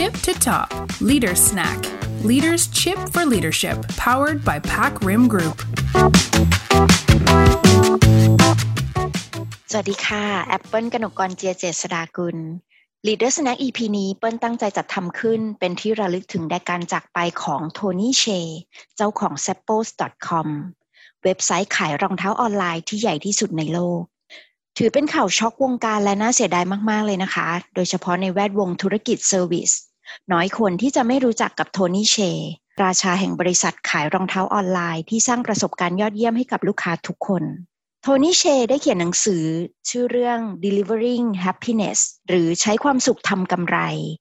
tip to top Leader Snack Leaders Chip for Leadership powered by PacRim Group สวัสดีค่ะ แอปเปิ้ลกนกกรเจียเจษดากุล Leader Snack EP นี้เปิ้ลตั้งใจจัดทำขึ้น เป็นที่ระลึกถึงแด่การจากไปของโทนี่เชย์ เจ้าของ s a p p o s c o m เว็บไซต์ขายรองเท้าออนไลน์ที่ใหญ่ที่สุดในโลก ถือเป็นข่าวช็อกวงการและน่าเสียดายมาก ๆ เลยนะคะ โดยเฉพาะในแวดวงธุรกิจ service น้อยคนที่จะไม่รู้จักกับโทนี่เชราชาแห่งบริษัทขายรองเท้าออนไลน์ที่สร้างประสบการณ์ยอดเยี่ยมให้กับลูกค้าทุกคน โทนี่เชได้เขียนหนังสือชื่อเรื่อง delivering happiness หรือใช้ความสุขทำกำไร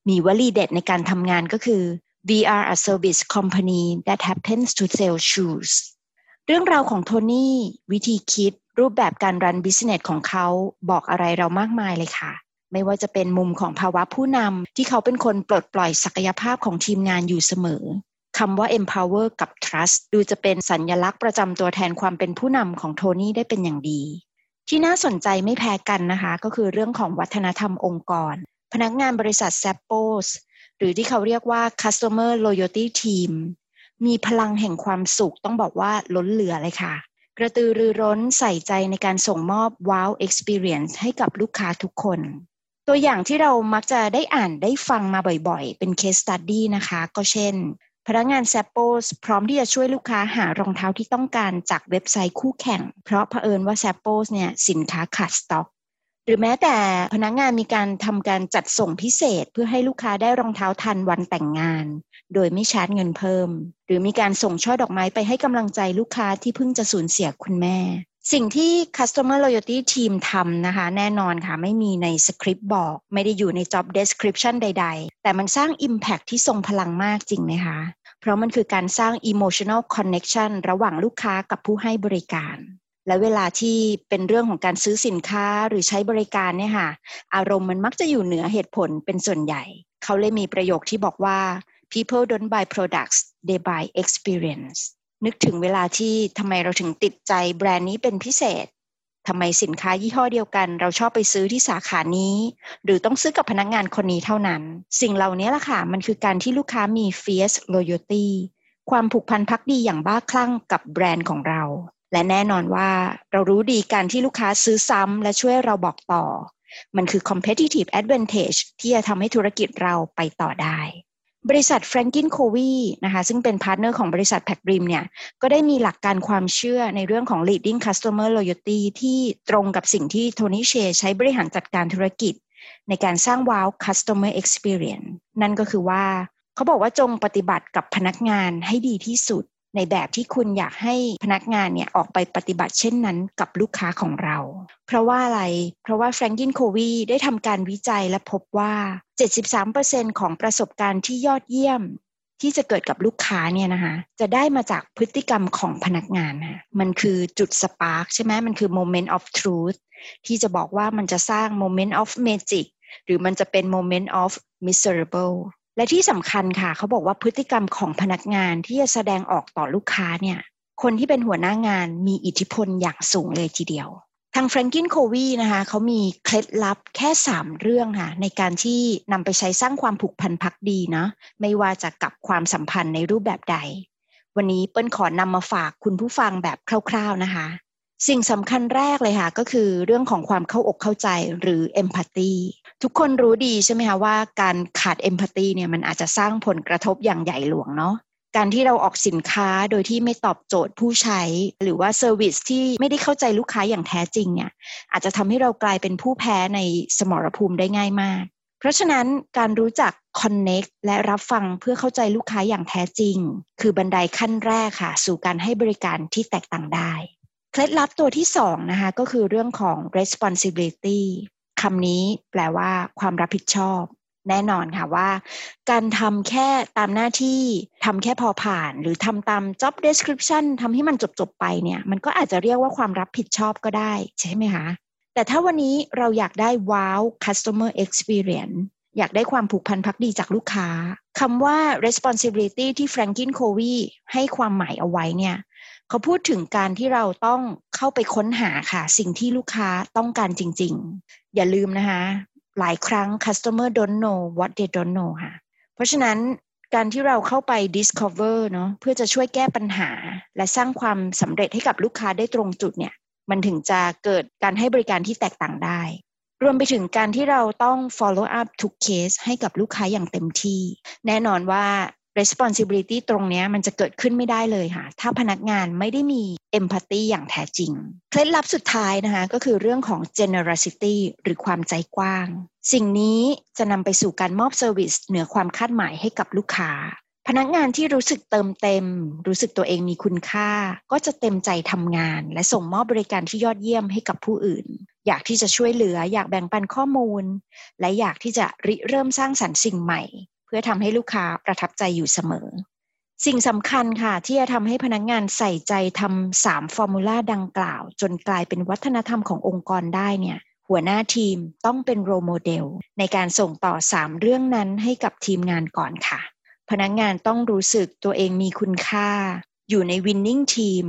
มีวลีเด็ดในการทำงานก็คือ we are a service company that happens to sell shoes เรื่องราวของโทนี่วิธีคิดรูปแบบการรันบิสเนสของเขาบอกอะไรเรามากมายเลยค่ะ ไม่ว่าจะเป็นมุมของภาวะผู้นำที่เขาเป็นคนปลดปล่อยศักยภาพของทีมงานอยู่เสมอคำว่า empower กับ trust ดูจะเป็นสัญญลักษณ์ประจำตัวแทนความเป็นผู้นำของโทนี่ได้เป็นอย่างดี ที่น่าสนใจไม่แพ้กันนะคะ ก็คือเรื่องของวัฒนธรรมองค์กร พนักงานบริษัท s a p p o s หรือที่เขาเรียกว่า customer loyalty team มีพลังแห่งความสุขต้องบอกว่าล้นเหลือเลยค่ะ กระตือรือร้นใส่ใจในการส่งมอบ wow experience ให้กับลูกค้าทุกคน ตัวอย่างที่เรามักจะได้อ่านได้ฟังมาบ่อยๆ เป็น case study นะคะ ก็เช่น พนักงาน s a p p o s พร้อมที่จะช่วยลูกค้าหารองเท้าที่ต้องการจากเว็บไซต์คู่แข่ง เพราะเผอิญว่า s a p p o s เนี่ยสินค้าขาดสต็อกหรือแม้แต่พนักงานมีการทำการจัดส่งพิเศษ เพื่อให้ลูกค้าได้รองเท้าทันวันแต่งงาน โดยไม่ชาร์จเงินเพิ่ม หรือมีการส่งช่อดอกไม้ไปให้กำลังใจลูกค้าที่เพิ่งจะสูญเสียคุณแม่ สิ่งที่ Customer Loyalty Team ทำนะคะ แน่นอนค่ะ ไม่มีในสคริปต์บอก ไม่ได้อยู่ใน Job Description ใด ๆ แต่มันสร้าง Impact ที่ทรงพลังมากจริงไหมคะ เพราะมันคือการสร้าง Emotional Connection ระหว่างลูกค้ากับผู้ให้บริการ และเวลาที่เป็นเรื่องของการซื้อสินค้าหรือใช้บริการเนี่ยค่ะ อารมณ์มันมักจะอยู่เหนือเหตุผลเป็นส่วนใหญ่ เขาเลยมีประโยคที่บอกว่า people don't buy products they buy experience นึกถึงเวลาที่ทำไมเราถึงติดใจแบรนด์นี้เป็นพิเศษทำไมสินค้ายี่ห้อเดียวกัน เราชอบไปซื้อที่สาขานี้ หรือต้องซื้อกับพนักงงานคนนี้เท่านั้น สิ่งเหล่านี้แหละค่ะมันคือการที่ลูกค้ามี fierce loyalty ความผูกพันพักดีอย่างบ้าคลั่งกับแบรนด์ของเรา และแน่นอนว่าเรารู้ดีการที่ลูกค้าซื้อซ้ำและช่วยเราบอกต่อ มันคือ competitive advantage ที่จะทำให้ธุรกิจเราไปต่อได้ บริษัท Franklin Covey นะคะซึ่งเป็น partner ของบริษัท p a c r i m เนี่ยก็ได้มีหลักการความเชื่อในเรื่องของ leading customer loyalty ที่ตรงกับสิ่งที่โทนี่เชใช้บริหารจัดการธุรกิจ ในการสร้าง wow customer experience นั่นก็คือว่า เขาบอกว่าจงปฏิบัติกับพนักงานให้ดีที่สุด ในแบบที่คุณอยากให้พนักงานเนี่ยออกไปปฏิบัติเช่นนั้นกับลูกค้าของเรา เพราะว่าอะไร เพราะว่าแฟรงกินโควีได้ทำการวิจัยและพบว่า 73%ของประสบการณ์ที่ยอดเยี่ยมที่จะเกิดกับลูกค้าเนี่ยนะคะจะได้มาจากพฤติกรรมของพนักงานนะมันคือจุดสปาร์กใช่ไหมมันคือ moment of truth ที่จะบอกว่ามันจะสร้าง moment of magic หรือมันจะเป็น moment of miserable และที่สำคัญค่ะ เขาบอกว่าพฤติกรรมของพนักงานที่จะแสดงออกต่อลูกค้าเนี่ย คนที่เป็นหัวหน้างานมีอิทธิพลอย่างสูงเลยทีเดียวางแฟรงกินโควีนะคะเขามีเคล็ดลับแค่ 3 เรื่องค่ะในการที่นำไปใช้สร้างความผูกพันพักดีนะไม่ว่าจะกับความสัมพันธ์ในรูปแบบใด วันนี้เปิ้ลขอนำมาฝากคุณผู้ฟังแบบคร่าว ๆนะคะ สิ่งสำคัญแรกเลยค่ะ ก็คือเรื่องของความเข้าอกเข้าใจหรือ empathy ทุกคนรู้ดีใช่ไหมคะว่าการขาด empathy เนี่ยมันอาจจะสร้างผลกระทบอย่างใหญ่หลวงเนาะ การที่เราออกสินค้าโดยที่ไม่ตอบโจทย์ผู้ใช้ หรือว่า service ที่ไม่ได้เข้าใจลูกค้าอย่างแท้จริงเนี่ยอาจจะทำให้เรากลายเป็นผู้แพ้ในสมรภูมิได้ง่ายมาก เพราะฉะนั้นการรู้จัก Connect และรับฟังเพื่อเข้าใจลูกค้าอย่างแท้จริง คือบันไดขั้นแรกค่ะ สู่การให้บริการที่แตกต่างได้ เคล็ดลับตัวที่สองนะคะก็คือเรื่องของ responsibility คำนี้แปลว่าความรับผิดชอบ แน่นอนค่ะว่า การทำแค่ตามหน้าที่ทำแค่พอผ่าน หรือทำตาม job description ทำให้มันจบๆไปเนี่ย มันก็อาจจะเรียกว่าความรับผิดชอบก็ได้ ใช่ไหมคะ แต่ถ้าวันนี้เราอยากได้ว้าว customer experience อยากได้ความผูกพันพักดีจากลูกค้าคำว่า responsibility ที่ Franklin Covey ให้ความหมายเอาไว้เนี่ยเขาพูดถึงการที่เราต้องเข้าไปค้นหาค่ะ สิ่งที่ลูกค้าต้องการจริง ๆ อย่าลืมนะคะ หลายครั้ง customer don't know what they don't know ค่ะ เพราะฉะนั้นการที่เราเข้าไป discover เนาะเพื่อจะช่วยแก้ปัญหา และสร้างความสำเร็จให้กับลูกค้าได้ตรงจุดเนี่ย มันถึงจะเกิดการให้บริการที่แตกต่างได้ รวมไปถึงการที่เราต้อง follow up ทุกเคสให้กับลูกค้าอย่างเต็มที่ แน่นอนว่า responsibility ตรงนี้มันจะเกิดขึ้นไม่ได้เลยค่ะ ถ้าพนักงานไม่ได้มี empathy อย่างแท้จริง เคล็ดลับสุดท้ายนะคะก็คือเรื่องของ generosity หรือความใจกว้าง สิ่งนี้จะนำไปสู่การมอบ service เหนือความคาดหมายให้กับลูกค้า พนักงานที่รู้สึกเติมเต็ม รู้สึกตัวเองมีคุณค่า ก็จะเต็มใจทำงาน และส่งมอบบริการที่ยอดเยี่ยมให้กับผู้อื่น อยากที่จะช่วยเหลือ อยากแบ่งปันข้อมูล และอยากที่จะริเริ่มสร้างสรรค์สิ่งใหม่ เพื่อทำให้ลูกค้าประทับใจอยู่เสมอ สิ่งสำคัญค่ะ ที่จะทำให้พนักงงานใส่ใจทำสามฟอร์มูลาดังกล่าว จนกลายเป็นวัฒนธรรมขององค์กรได้เนี่ย หัวหน้าทีมต้องเป็นโรโมเดล ในการส่งต่อสามเรื่องนั้นให้กับทีมงานก่อนค่ะ พนักงงานต้องรู้สึกตัวเองมีคุณค่า อยู่ในวินนิ่งทีม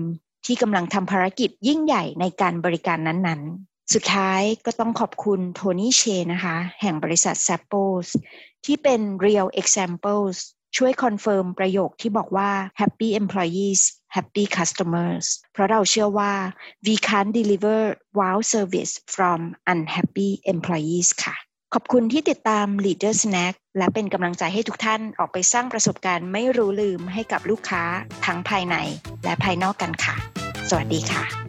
ที่กำลังทำภารกิจยิ่งใหญ่ในการบริการนั้นๆ สุดท้ายก็ต้องขอบคุณโทนี่เชนะคะ แห่งบริษัท s a p p o s ที่เป็น real examples ช่วย confirm ประโยคที่บอกว่า happy employees happy customers เพราะเราเชื่อว่า we can't deliver wow service from unhappy employees ค่ะ ขอบคุณที่ติดตาม Leader Snack และเป็นกำลังใจให้ทุกท่านออกไปสร้างประสบการณ์ไม่รู้ลืมให้กับลูกค้าทั้งภายในและภายนอกกันค่ะ สวัสดีค่ะ